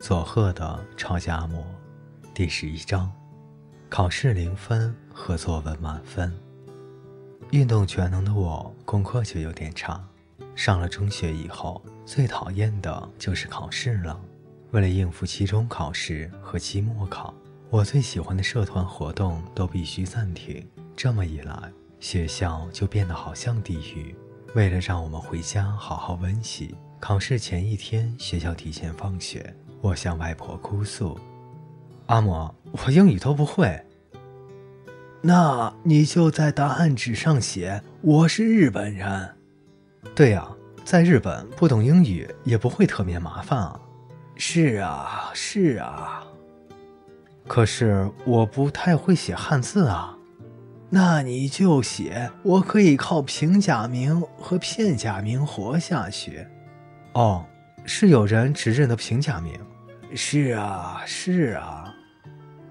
佐贺的超级阿嬷，第十一章：考试零分和作文满分。运动全能的我，功课就有点差。上了中学以后，最讨厌的就是考试了。为了应付期中考试和期末考，我最喜欢的社团活动都必须暂停。这么一来，学校就变得好像地狱。为了让我们回家好好温习，考试前一天学校提前放学。我向外婆哭诉：“阿嬷，我英语都不会。”那你就在答案纸上写“我是日本人”。对呀，在日本不懂英语也不会特别麻烦啊。是啊，是啊。可是我不太会写汉字啊。那你就写“我可以靠平假名和片假名活下去”。哦，是有人只认得平假名。是啊，是啊。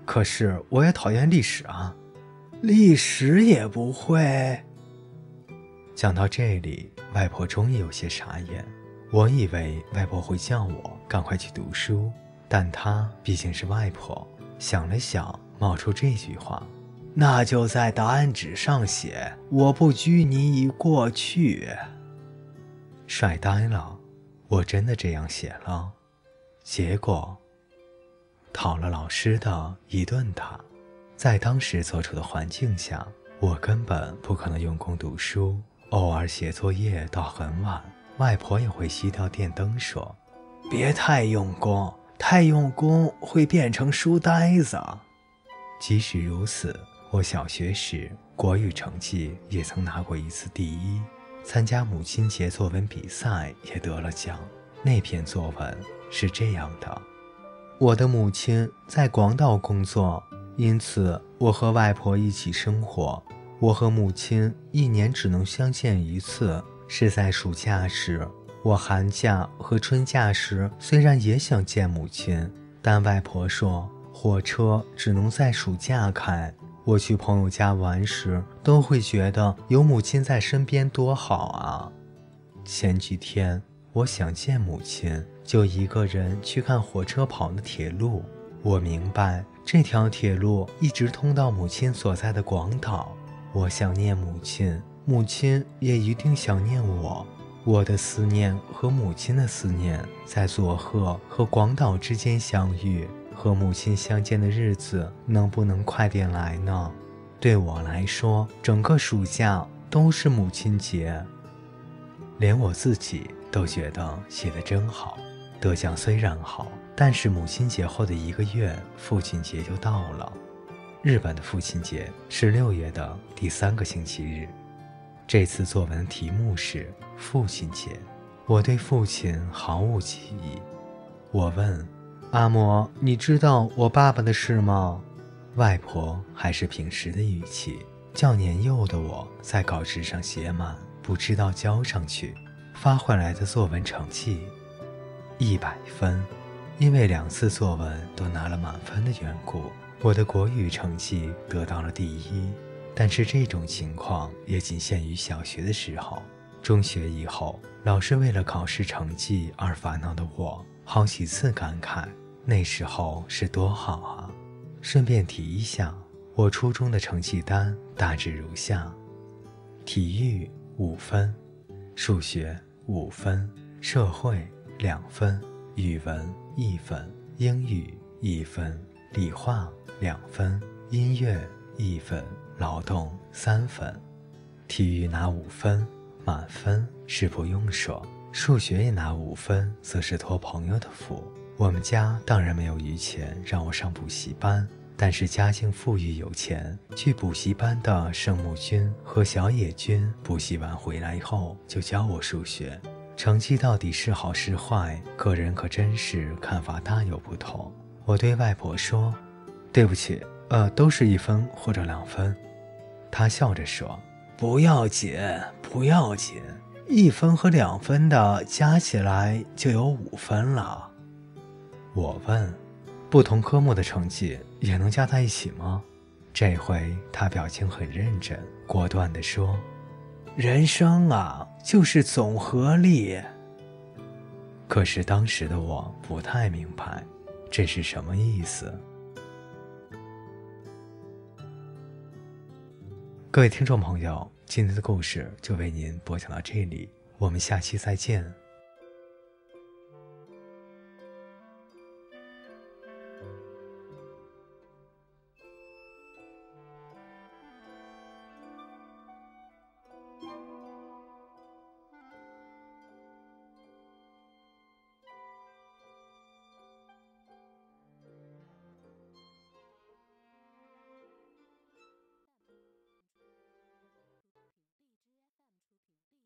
可是我也讨厌历史啊，历史也不会。讲到这里，外婆终于有些傻眼。我以为外婆会叫我赶快去读书，但她毕竟是外婆，想了想，冒出这句话。那就在答案纸上写“我不拘泥于过去”。帅呆了，我真的这样写了，结果讨了老师的一顿打。在当时所处的环境下，我根本不可能用功读书，偶尔写作业到很晚，外婆也会熄掉电灯说：“别太用功，太用功会变成书呆子。”即使如此。我小学时国语成绩也曾拿过一次第一，参加母亲节作文比赛也得了奖。那篇作文是这样的：我的母亲在广岛工作，因此我和外婆一起生活。我和母亲一年只能相见一次，是在暑假时。我寒假和春假时虽然也想见母亲，但外婆说火车只能在暑假开。我去朋友家玩时，都会觉得有母亲在身边多好啊。前几天我想见母亲，就一个人去看火车跑的铁路。我明白这条铁路一直通到母亲所在的广岛。我想念母亲，母亲也一定想念我。我的思念和母亲的思念在佐贺和广岛之间相遇。和母亲相见的日子能不能快点来呢？对我来说，整个暑假都是母亲节。连我自己都觉得写得真好。得奖虽然好，但是母亲节后的一个月，父亲节就到了。日本的父亲节是六月的第三个星期日。这次作文题目是父亲节，我对父亲毫无记忆。我问。阿嬷，你知道我爸爸的事吗？外婆还是平时的语气。较年幼的我在稿纸上写满，不知道交上去。发回来的作文成绩一百分，因为两次作文都拿了满分的缘故，我的国语成绩得到了第一。但是这种情况也仅限于小学的时候。中学以后，老是为了考试成绩而烦恼的我。好几次感慨，那时候是多好啊！顺便提一下，我初中的成绩单大致如下：体育五分，数学五分，社会两分，语文一分，英语一分，理化两分，音乐一分，劳动三分。体育拿五分，满分是不用说。数学也拿五分，则是托朋友的福。我们家当然没有余钱让我上补习班，但是家境富裕有钱，去补习班的圣木君和小野君补习完回来后就教我数学。成绩到底是好是坏，个人可真是看法大有不同。我对外婆说：“对不起，呃，都是一分或者两分。”她笑着说：“不要紧，不要紧。”一分和两分的加起来就有五分了。我问：“不同科目的成绩也能加在一起吗？”这回他表情很认真，果断地说：“人生啊，就是总和力。”可是当时的我不太明白，这是什么意思？各位听众朋友，今天的故事就为您播讲到这里，我们下期再见。